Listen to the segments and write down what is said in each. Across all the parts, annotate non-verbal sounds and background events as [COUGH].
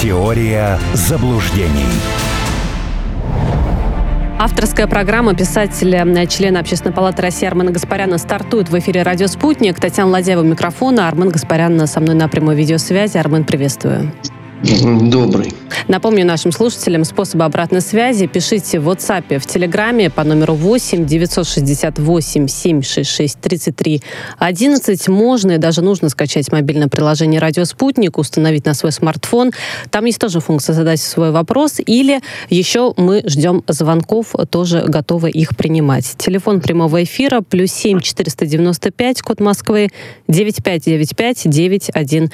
Теория заблуждений. Авторская программа писателя, члена Общественной палаты России Армена Гаспаряна стартует в эфире «Радио Спутник». Татьяна Ладяева микрофона. Армен Гаспарян со мной на прямой видеосвязи. Армен, приветствую. Добрый. Напомню нашим слушателям способы обратной связи. Пишите в WhatsApp, в Телеграме по номеру 8 968 766 33 11. Можно и даже нужно скачать мобильное приложение «Радио Спутник», установить на свой смартфон. Там есть тоже функция «Задать свой вопрос». Или еще мы ждем звонков, тоже готовы их принимать. Телефон прямого эфира плюс 7 495, код Москвы, 9595 91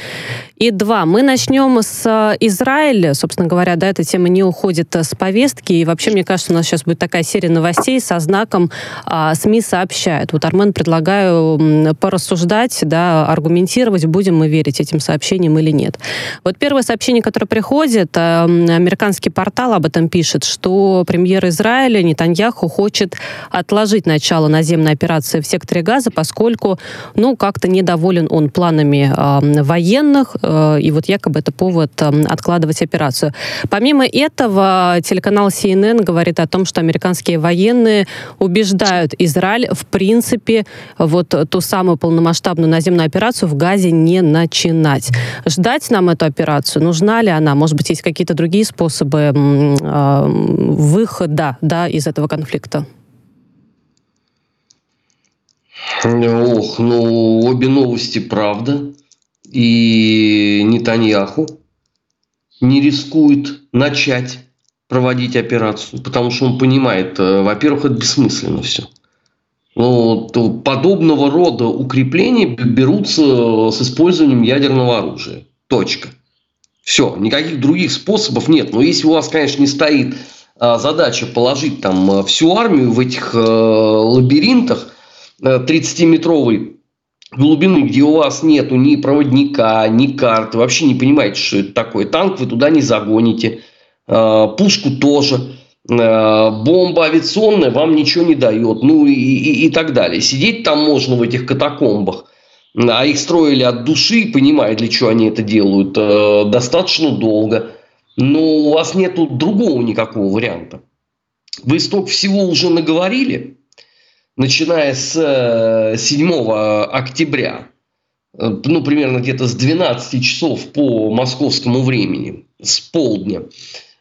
и 2. Мы начнем с Израиль, собственно говоря, да, эта тема не уходит с повестки. И вообще, мне кажется, у нас сейчас будет такая серия новостей со знаком а, СМИ сообщают. Вот, Армен, предлагаю порассуждать, да, аргументировать, будем мы верить этим сообщениям или нет. Вот первое сообщение, которое приходит, а, американский портал об этом пишет, что премьер Израиля Нетаньяху хочет отложить начало наземной операции в секторе Газа, поскольку, ну, как-то недоволен он планами э, военных, э, и вот якобы это повод откладывать операцию. Помимо этого, телеканал CNN говорит о том, что американские военные убеждают Израиль в принципе вот ту самую полномасштабную наземную операцию в Газе не начинать. Ждать нам эту операцию? Нужна ли она? Может быть, есть какие-то другие способы э, выхода да, из этого конфликта? Ох, ну, обе новости правда. И Нетаньяху не рискует начать проводить операцию, потому что он понимает, э, во-первых, это бессмысленно все. Ну, подобного рода укрепления берутся с использованием ядерного оружия. Точка. Все, никаких других способов нет. Но если у вас, конечно, не стоит а, задача положить там э, всю армию в этих э, лабиринтах 30-метровый глубины, где у вас нету ни проводника, ни карты, вообще не понимаете, что это такое. Танк вы туда не загоните, а, пушку тоже, а, бомба авиационная вам ничего не дает, ну и, и, и так далее. Сидеть там можно в этих катакомбах, а их строили от души, понимая, для чего они это делают, а, достаточно долго. Но у вас нету другого никакого варианта. Вы столько всего уже наговорили – начиная с 7 э, октября, э, ну, примерно где-то с 12 часов по московскому времени, с полдня,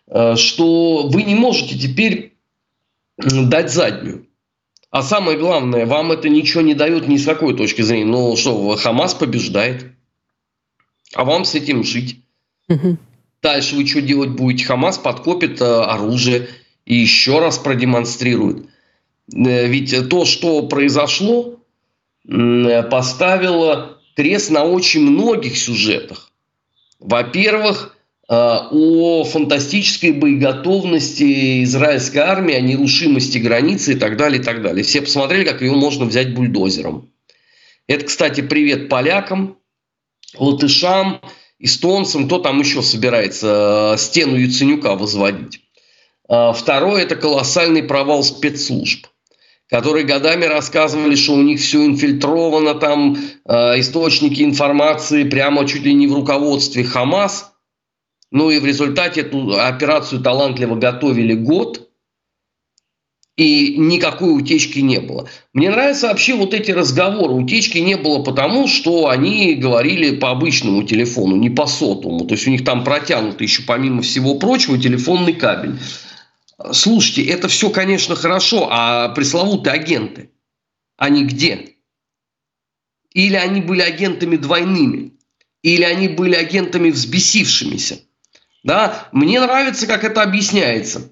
э, что вы не можете теперь дать заднюю. А самое главное, вам это ничего не дает ни с какой точки зрения. Ну что, Хамас побеждает, а вам с этим жить. Угу. Дальше вы что делать будете? Хамас подкопит оружие и еще раз продемонстрирует. Э, ведь то, что произошло, поставило крест на очень многих сюжетах. Во-первых, э, о фантастической боеготовности израильской армии, о нерушимости границы и так далее, и так далее. Все посмотрели, как ее можно взять бульдозером. Это, кстати, привет полякам, латышам, эстонцам, кто там еще собирается э, стену Яценюка возводить. Второе – это колоссальный провал спецслужб которые годами рассказывали, что у них все инфильтровано, там э, источники информации прямо чуть ли не в руководстве Хамас. Ну и в результате эту операцию талантливо готовили год, и никакой утечки не было. Мне нравятся вообще вот эти разговоры. Утечки не было потому, что они говорили по обычному телефону, не по сотовому. То есть у них там протянут еще помимо всего прочего телефонный кабель. Слушайте, это все, конечно, хорошо, а пресловутые агенты, они где? Или они были агентами двойными, или они были агентами взбесившимися. Да? Мне нравится, как это объясняется.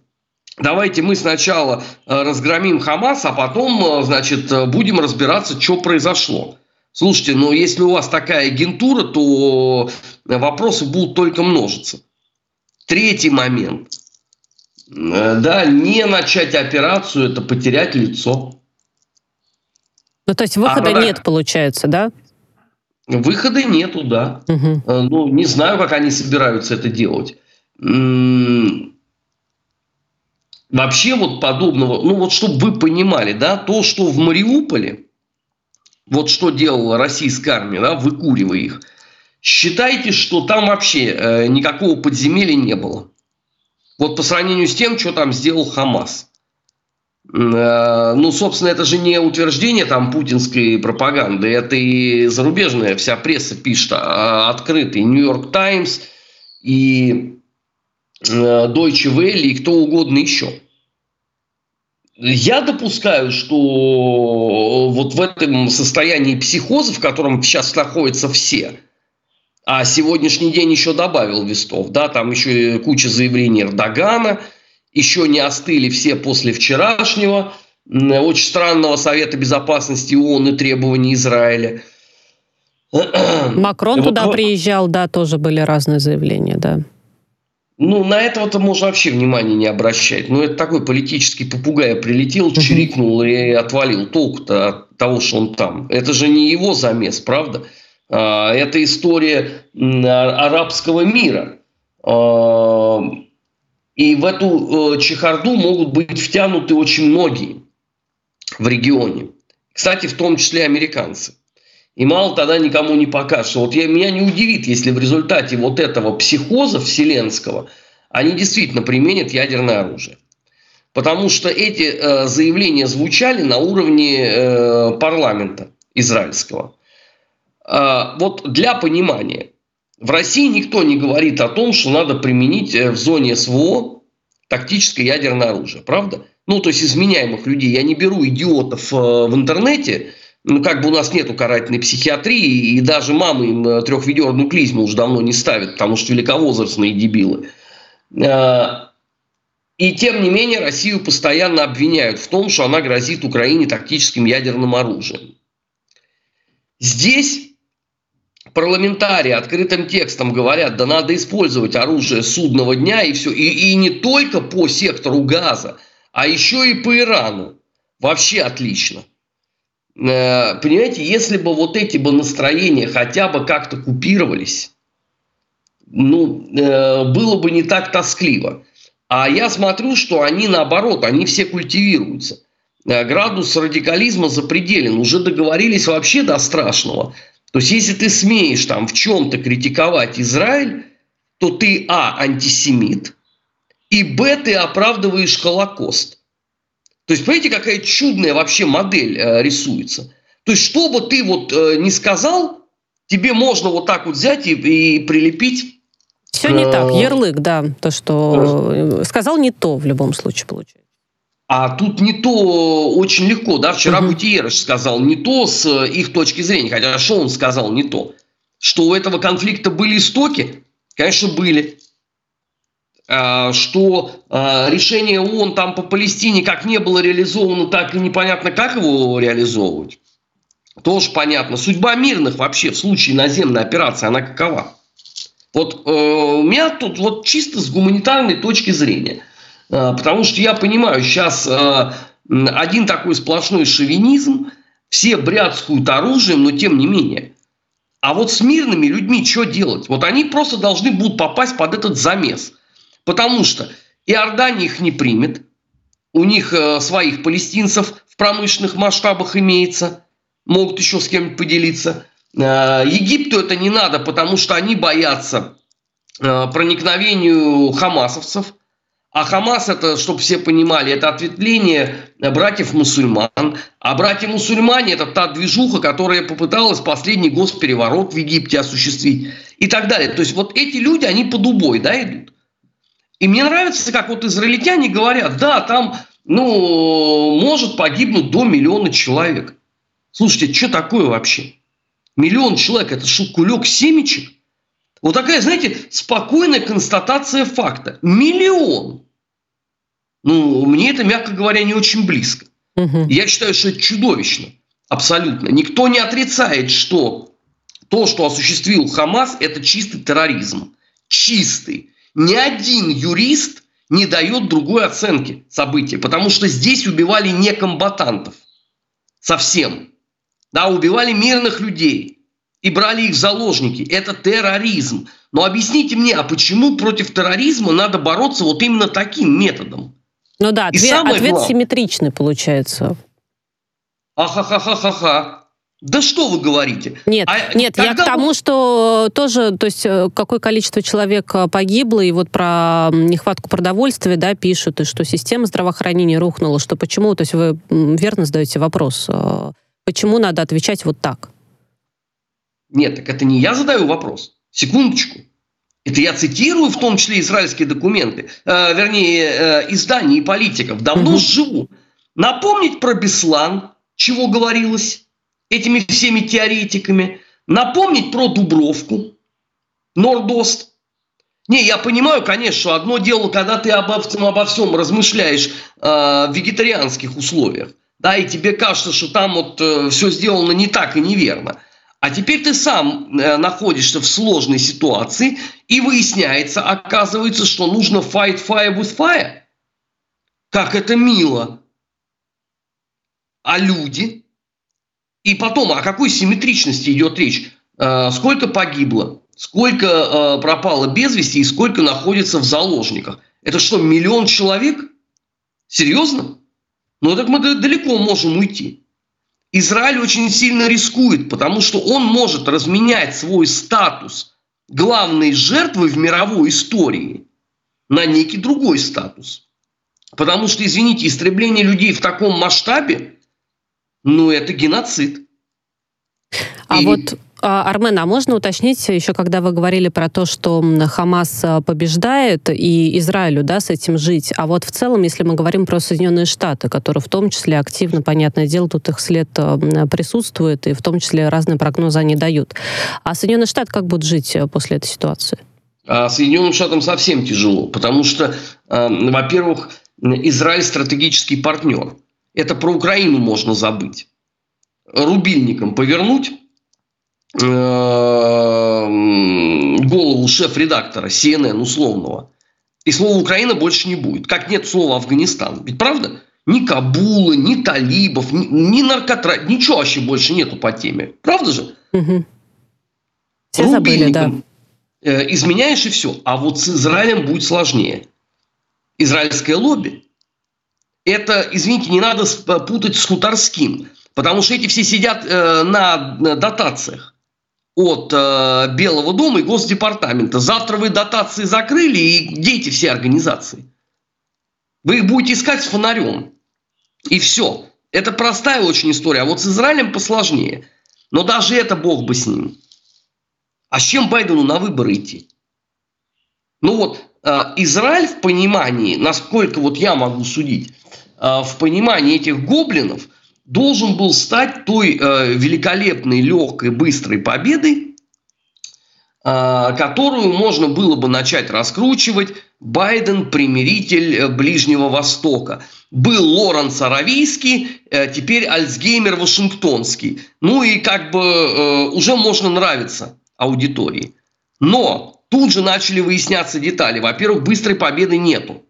Давайте мы сначала э, разгромим Хамас, а потом, э, значит, э, будем разбираться, что произошло. Слушайте, но если у вас такая агентура, то вопросы будут только множиться. Третий момент – да, не начать операцию – это потерять лицо. Ну, то есть выхода а, нет, получается, да? Выхода нету, да. Угу. Ну, не знаю, как они собираются это делать. Вообще вот подобного, ну вот чтобы вы понимали, да, то, что в Мариуполе, вот что делала российская армия, да, выкуривая их, считайте, что там вообще э, никакого подземелья не было. Вот по сравнению с тем, что там сделал Хамас. Э, ну, собственно, это же не утверждение там путинской пропаганды, это и зарубежная вся пресса пишет а, открытый Нью-Йорк Таймс и э, Deutsche Welle и кто угодно еще. Я допускаю, что вот в этом состоянии психоза, в котором сейчас находятся все, а сегодняшний день еще добавил Вестов, да, там еще куча заявлений Эрдогана, еще не остыли все после вчерашнего, очень странного Совета Безопасности ООН и требований Израиля. Макрон вот, туда приезжал, да, тоже были разные заявления, да. Ну, на этого-то можно вообще внимания не обращать. Ну, это такой политический попугай прилетел, чирикнул и отвалил. Толку-то от того, что он там. Это же не его замес, правда? А, это история арабского мира. А, и в эту э, чехарду могут быть втянуты очень многие в регионе. Кстати, в том числе американцы. И мало тогда никому не покажется. Вот я, меня не удивит, если в результате вот этого психоза вселенского они действительно применят ядерное оружие. Потому что эти э, заявления звучали на уровне э, парламента израильского. Э, вот для понимания, в России никто не говорит о том, что надо применить э, в зоне СВО тактическое ядерное оружие, правда? Ну, то есть изменяемых людей. Я не беру идиотов э, в интернете, ну, как бы у нас нету карательной психиатрии, и даже мамы им э, трехведерную клизму уже давно не ставят, потому что великовозрастные дебилы. А, и тем не менее Россию постоянно обвиняют в том, что она грозит Украине тактическим ядерным оружием. Здесь парламентарии открытым текстом говорят, да надо использовать оружие судного дня и все. И, и не только по сектору газа, а еще и по Ирану. Вообще отлично. Э, понимаете, если бы вот эти бы настроения хотя бы как-то купировались, ну, э, было бы не так тоскливо. А я смотрю, что они наоборот, они все культивируются. Э, градус радикализма запределен. Уже договорились вообще до страшного. То есть, если ты смеешь там в чем-то критиковать Израиль, то ты, а, антисемит, и, б, ты оправдываешь Холокост. То есть, понимаете, какая чудная вообще модель э, рисуется. То есть, что бы ты вот э, не сказал, тебе можно вот так вот взять и, и прилепить. Все не так, э, ярлык, да, то, что сказал не то в любом случае получается. А тут не то очень легко, да, вчера угу. Гутиерреш сказал не то с э, их точки зрения, хотя что он сказал не то, что у этого конфликта были истоки, конечно, были. А, что а, решение ООН там по Палестине как не было реализовано, так и непонятно, как его реализовывать. Тоже понятно. Судьба мирных вообще в случае наземной операции, она какова? Вот э, у меня тут вот чисто с гуманитарной точки зрения. Э, потому что я понимаю, сейчас э, один такой сплошной шовинизм, все бряцкуют оружием, но тем не менее. А вот с мирными людьми что делать? Вот они просто должны будут попасть под этот замес – Потому что Иордания их не примет, у них э, своих палестинцев в промышленных масштабах имеется, могут еще с кем-нибудь поделиться. Египту это не надо, потому что они боятся проникновению хамасовцев. А Хамас это, чтобы все понимали, это ответвление братьев-мусульман. А братья-мусульмане это та движуха, которая попыталась последний госпереворот в Египте осуществить и так далее. То есть вот эти люди, они под убой да, идут. И мне нравится, как вот израильтяне говорят, да, там, ну, может погибнуть до миллиона человек. Слушайте, что такое вообще? Миллион человек – это что, кулек семечек? Вот такая, знаете, спокойная констатация факта. Миллион. Ну, мне это, мягко говоря, не очень близко. Угу. Я считаю, что это чудовищно. Абсолютно. Никто не отрицает, что то, что осуществил Хамас, это чистый терроризм. Чистый ни один юрист не дает другой оценки событий, потому что здесь убивали не комбатантов совсем. Да, убивали мирных людей и брали их в заложники. Это терроризм. Но объясните мне, а почему против терроризма надо бороться вот именно таким методом? Ну да, ответ, ответ главное, симметричный получается. Ахахахахаха. Да что вы говорите? Нет, а нет, я к тому, что тоже, то есть э, какое количество человек э, погибло, и вот про нехватку продовольствия, да, пишут, и что система здравоохранения рухнула, что почему, то есть вы верно задаете вопрос, э, почему надо отвечать вот так? Нет, так это не я задаю вопрос. Секундочку. Это я цитирую в том числе израильские документы, э, вернее, э, издания и политиков. Давно угу. живу. Напомнить про Беслан, чего говорилось этими всеми теоретиками. Напомнить про Дубровку, Нордост. Не, я понимаю, конечно, одно дело, когда ты обо, обо всем размышляешь э, в вегетарианских условиях, да, и тебе кажется, что там вот э, все сделано не так и неверно – а теперь ты сам э, находишься в сложной ситуации, и выясняется, оказывается, что нужно fight fire with fire. Как это мило. А люди? И потом, о какой симметричности идет речь? Э, сколько погибло? Сколько э, пропало без вести и сколько находится в заложниках? Это что, миллион человек? Серьезно? Ну так мы далеко можем уйти. Израиль очень сильно рискует, потому что он может разменять свой статус главной жертвы в мировой истории на некий другой статус. Потому что, извините, истребление людей в таком масштабе, ну, это геноцид. А И... вот Армен, а можно уточнить еще, когда вы говорили про то, что Хамас а, побеждает и Израилю да, с этим жить, а вот в целом, если мы говорим про Соединенные Штаты, которые в том числе активно, понятное дело, тут их след а, присутствует, и в том числе разные прогнозы они дают. А Соединенные Штаты как будут жить после этой ситуации? А Соединенным Штатам совсем тяжело, потому что, во-первых, Израиль стратегический партнер. Это про Украину можно забыть. Рубильником повернуть, голову шеф-редактора CNN условного, и слова Украина больше не будет. Как нет слова Афганистан. Ведь правда? Ни Кабула, ни талибов, ни, ни наркотра... Ничего вообще больше нету по теме. Правда же? Угу. Все забыли, да. Э, изменяешь и все. А вот с Израилем будет сложнее. Израильское лобби. Это, извините, не надо путать с хуторским. Потому что эти все сидят э, на дотациях от э, Белого дома и Госдепартамента. Завтра вы дотации закрыли, и где эти все организации? Вы их будете искать с фонарем. И все. Это простая очень история. А вот с Израилем посложнее. Но даже это бог бы с ним. А с чем Байдену на выборы идти? Ну вот, э, Израиль в понимании, насколько вот я могу судить, э, в понимании этих гоблинов – должен был стать той э, великолепной, легкой, быстрой победой, э, которую можно было бы начать раскручивать Байден, примиритель э, Ближнего Востока. Был Лоренс Аравийский, э, теперь Альцгеймер Вашингтонский. Ну и как бы э, уже можно нравиться аудитории. Но тут же начали выясняться детали. Во-первых, быстрой победы нету.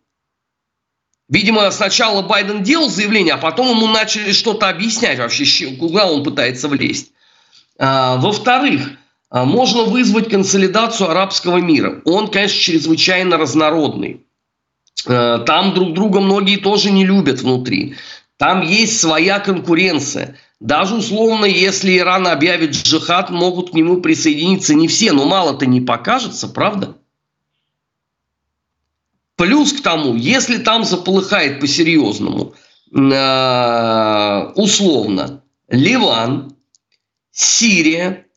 Видимо, сначала Байден делал заявление, а потом ему начали что-то объяснять вообще, куда он пытается влезть. А, во-вторых, а, можно вызвать консолидацию арабского мира. Он, конечно, чрезвычайно разнородный. А, там друг друга многие тоже не любят внутри. Там есть своя конкуренция. Даже условно, если Иран объявит джихад, могут к нему присоединиться не все, но мало-то не покажется, правда? Плюс к тому, если там заполыхает по-серьезному, э, условно, Ливан, Сирия,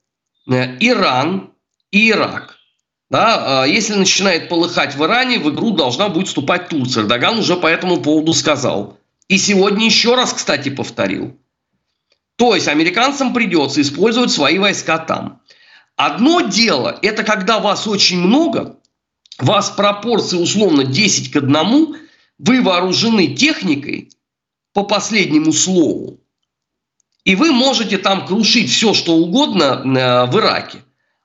э, Иран и Ирак. Да, а если начинает полыхать в Иране, в игру должна будет вступать Турция. Эрдоган уже по этому поводу сказал. И сегодня еще раз, кстати, повторил. То есть американцам придется использовать свои войска там. Одно дело, это когда вас очень много, вас пропорции условно 10 к 1, вы вооружены техникой по последнему слову, и вы можете там крушить все, что угодно э, в Ираке.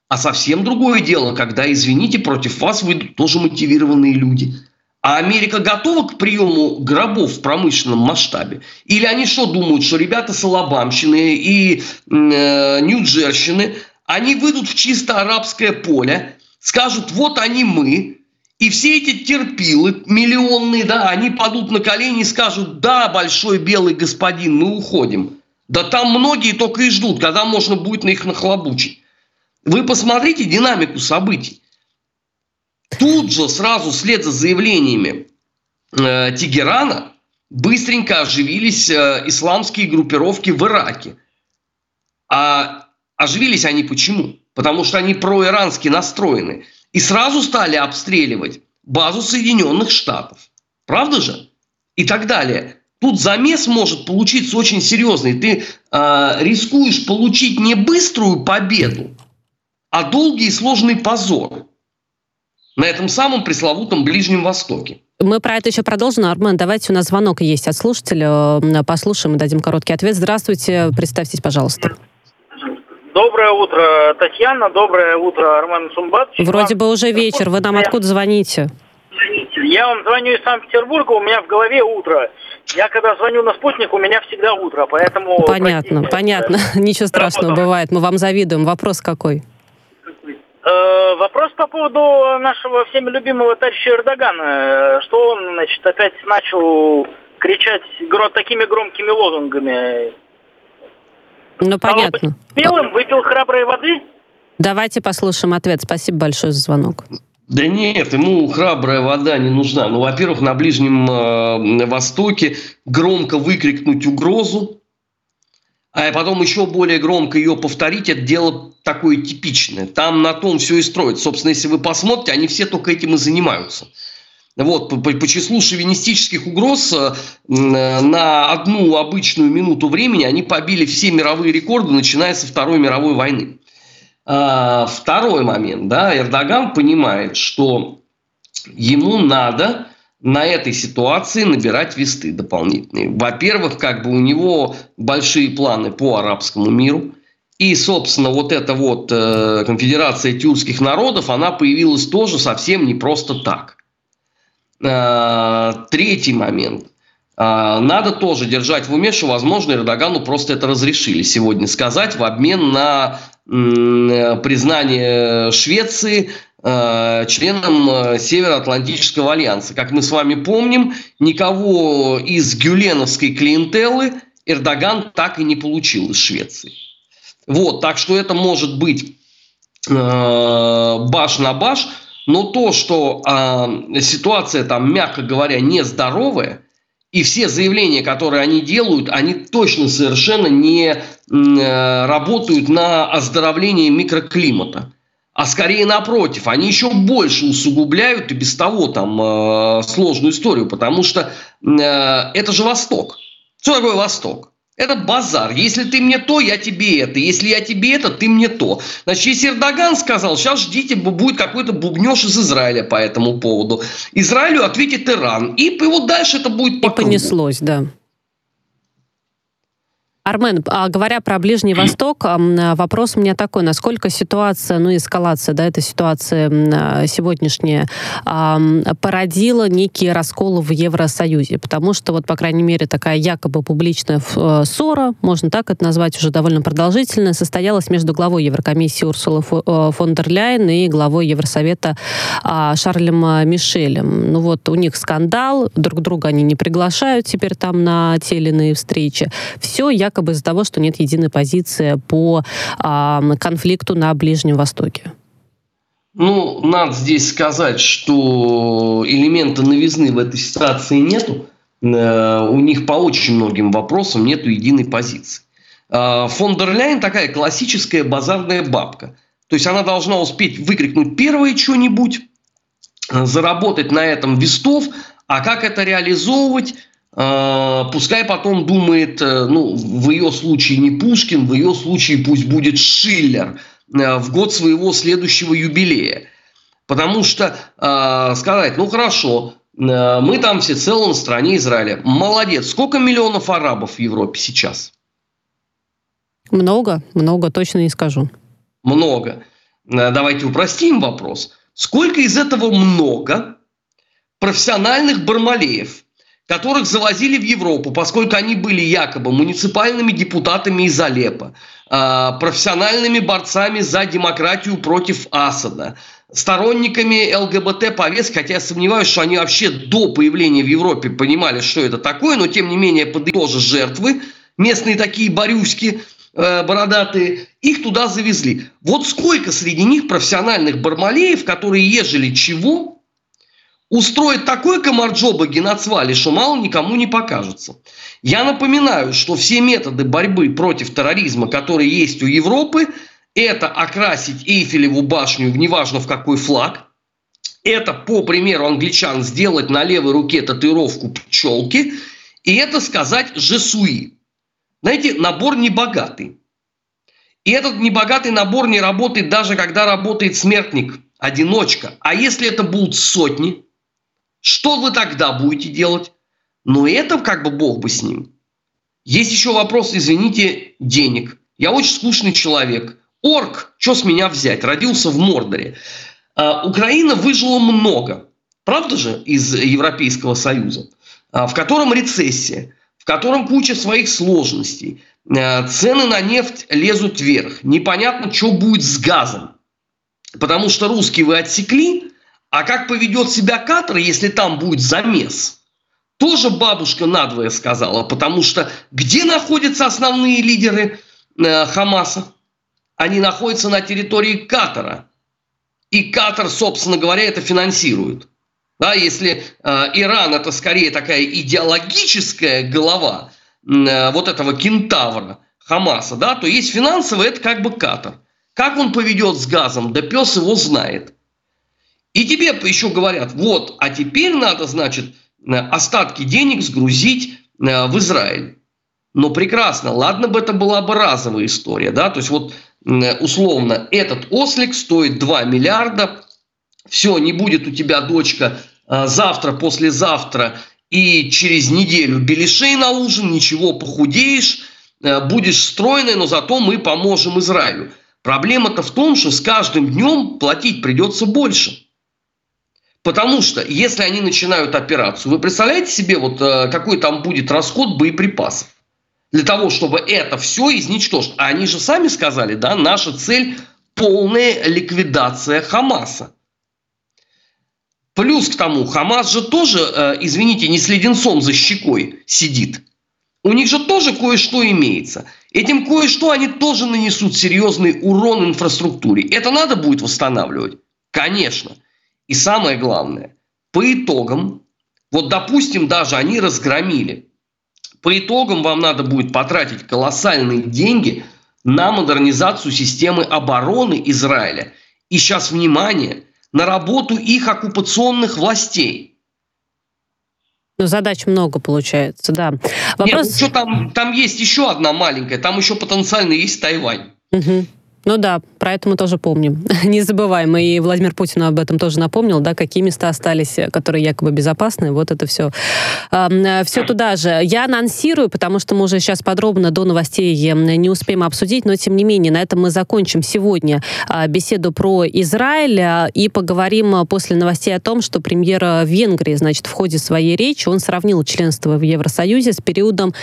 А совсем другое дело, когда, извините, против вас выйдут тоже мотивированные люди. А Америка готова к приему гробов в промышленном масштабе? Или они что думают, что ребята с Алабамщины и э, Нью-Джерщины, они выйдут в чисто арабское поле скажут, вот они мы, и все эти терпилы миллионные, да, они падут на колени и скажут, да, большой белый господин, мы уходим. Да там многие только и ждут, когда можно будет на их нахлобучить. Вы посмотрите динамику событий. Тут же сразу вслед за заявлениями э, Тегерана быстренько оживились э, исламские группировки в Ираке. А оживились они почему? Потому что они проирански настроены. И сразу стали обстреливать базу Соединенных Штатов. Правда же? И так далее. Тут замес может получиться очень серьезный. Ты э, рискуешь получить не быструю победу, а долгий и сложный позор на этом самом пресловутом Ближнем Востоке. Мы про это еще продолжим. Армен, давайте, у нас звонок есть от слушателя. Послушаем и дадим короткий ответ. Здравствуйте, представьтесь, пожалуйста. Доброе утро, Татьяна. Доброе утро, Армен Сумбат. Вроде бы уже вечер. Вы нам откуда звоните? Я вам звоню из Санкт-Петербурга, у меня в голове утро. Я когда звоню на спутник, у меня всегда утро, поэтому... Понятно, простите, понятно. Ничего страшного бывает. Мы вам завидуем. Вопрос какой? Э, вопрос по поводу нашего всеми любимого товарища Эрдогана. Что он, значит, опять начал кричать такими громкими лозунгами? Ну, понятно. Белым выпил храброй воды? Давайте послушаем ответ. Спасибо большое за звонок. Да нет, ему храбрая вода не нужна. Ну, во-первых, на Ближнем э, Востоке громко выкрикнуть угрозу, а потом еще более громко ее повторить, это дело такое типичное. Там на том все и строится. Собственно, если вы посмотрите, они все только этим и занимаются. Вот, по, по числу шовинистических угроз э, на одну обычную минуту времени они побили все мировые рекорды, начиная со Второй мировой войны. А, второй момент. Да, Эрдоган понимает, что ему надо на этой ситуации набирать весты дополнительные. Во-первых, как бы у него большие планы по арабскому миру. И, собственно, вот эта вот э, конфедерация тюркских народов, она появилась тоже совсем не просто так. Э, третий момент. Э, надо тоже держать в уме, что, возможно, Эрдогану просто это разрешили сегодня сказать в обмен на э, признание Швеции членом Североатлантического альянса. Как мы с вами помним, никого из гюленовской клиентелы Эрдоган так и не получил из Швеции. Вот, так что это может быть баш на баш, но то, что э, ситуация там, мягко говоря, нездоровая, и все заявления, которые они делают, они точно совершенно не э, работают на оздоровление микроклимата а скорее напротив, они еще больше усугубляют и без того там э, сложную историю, потому что э, это же Восток. Что такое Восток? Это базар. Если ты мне то, я тебе это. Если я тебе это, ты мне то. Значит, если Эрдоган сказал, сейчас ждите, будет какой-то бугнеж из Израиля по этому поводу. Израилю ответит Иран. И вот дальше это будет по И понеслось, да. Армен, а говоря про Ближний Восток, вопрос у меня такой, насколько ситуация, ну, эскалация, да, эта ситуация а, сегодняшняя породила некие расколы в Евросоюзе, потому что вот, по крайней мере, такая якобы публичная э, ссора, можно так это назвать, уже довольно продолжительная, состоялась между главой Еврокомиссии Урсулой э, фон дер Ляйен и главой Евросовета а, Шарлем Мишелем. Ну вот, у них скандал, друг друга они не приглашают теперь там на те или иные встречи. Все якобы якобы из-за того, что нет единой позиции по э, конфликту на Ближнем Востоке? Ну, надо здесь сказать, что элемента новизны в этой ситуации нету. Э, у них по очень многим вопросам нет единой позиции. Э, фон дер Ляйен такая классическая базарная бабка. То есть она должна успеть выкрикнуть первое что-нибудь, заработать на этом вестов, а как это реализовывать, а, пускай потом думает, э, ну, в ее случае не Пушкин, в ее случае пусть будет Шиллер э, в год своего следующего юбилея. Потому что э, сказать, ну хорошо, мы там все целы на стороне Израиля. Молодец. Сколько миллионов арабов в Европе сейчас? Много, много, точно не скажу. Много. Давайте упростим вопрос. Сколько из этого много профессиональных бармалеев – которых завозили в Европу, поскольку они были якобы муниципальными депутатами из Алеппо, а, профессиональными борцами за демократию против Асада, сторонниками ЛГБТ-повестки, хотя я сомневаюсь, что они вообще до появления в Европе понимали, что это такое, но тем не менее под тоже жертвы местные такие барюшки э, бородатые, их туда завезли. Вот сколько среди них профессиональных бармалеев, которые ежели чего, устроят такой комарджоба геноцвали, что мало никому не покажется. Я напоминаю, что все методы борьбы против терроризма, которые есть у Европы, это окрасить Эйфелеву башню в неважно в какой флаг, это, по примеру англичан, сделать на левой руке татуировку пчелки, и это сказать «жесуи». Знаете, набор небогатый. И этот небогатый набор не работает даже когда работает смертник, одиночка. А если это будут сотни, что вы тогда будете делать? Ну, это как бы бог бы с ним. Есть еще вопрос, извините, денег. Я очень скучный человек. Орк, что с меня взять? Родился в Мордоре. А, Украина выжила много, правда же, из Европейского Союза, а, в котором рецессия, в котором куча своих сложностей. А, цены на нефть лезут вверх. Непонятно, что будет с газом. Потому что русские вы отсекли, а как поведет себя Катар, если там будет замес? Тоже бабушка надвое сказала, потому что где находятся основные лидеры э, Хамаса? Они находятся на территории Катара – и Катар, собственно говоря, это финансирует. Да, если э, Иран это скорее такая идеологическая голова э, вот этого кентавра Хамаса, да, то есть финансовый это как бы Катар. Как он поведет с газом, да пес его знает. И тебе еще говорят, вот, а теперь надо, значит, э, остатки денег сгрузить э, в Израиль. Но прекрасно, ладно бы это была бы разовая история, да, то есть вот условно, этот ослик стоит 2 миллиарда, все, не будет у тебя дочка а, завтра, послезавтра и через неделю беляшей на ужин, ничего, похудеешь, будешь стройной, но зато мы поможем Израилю. Проблема-то в том, что с каждым днем платить придется больше. Потому что если они начинают операцию, вы представляете себе, вот а, какой там будет расход боеприпасов? для того, чтобы это все изничтожить. А они же сами сказали, да, наша цель – полная ликвидация Хамаса. Плюс к тому, Хамас же тоже, э, извините, не с леденцом за щекой сидит. У них же тоже кое-что имеется. Этим кое-что они тоже нанесут серьезный урон инфраструктуре. Это надо будет восстанавливать? Конечно. И самое главное, по итогам, вот допустим, даже они разгромили по итогам вам надо будет потратить колоссальные деньги на модернизацию системы обороны Израиля. И сейчас, внимание, на работу их оккупационных властей. Ну, задач много получается, да. Вопрос... Нет, ну, что там, там есть еще одна маленькая, там еще потенциально есть Тайвань. Угу. Ну да, про это мы тоже помним. [LAUGHS] Не забываем. И Владимир Путин об этом тоже напомнил, да, какие места остались, которые якобы безопасны. Вот это все. Э, все туда же. Я анонсирую, потому что мы уже сейчас подробно до новостей не успеем обсудить, но тем не менее, на этом мы закончим сегодня а, беседу про Израиль а, и поговорим после новостей о том, что премьер Венгрии, значит, в ходе своей речи он сравнил членство в Евросоюзе с периодом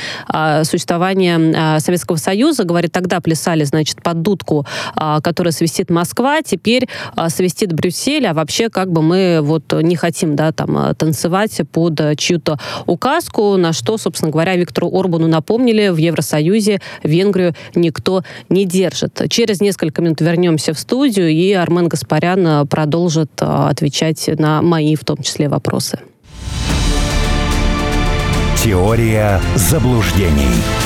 существования Советского Союза. Говорит, тогда плясали, значит, под дудку а, которая свистит Москва, теперь а, свистит Брюссель, а вообще как бы мы вот не хотим, да, там а, танцевать под чью-то указку, на что, собственно говоря, Виктору Орбану напомнили, в Евросоюзе Венгрию никто не держит. Через несколько минут вернемся в студию, и Армен Гаспарян продолжит отвечать на мои, в том числе, вопросы. Теория заблуждений.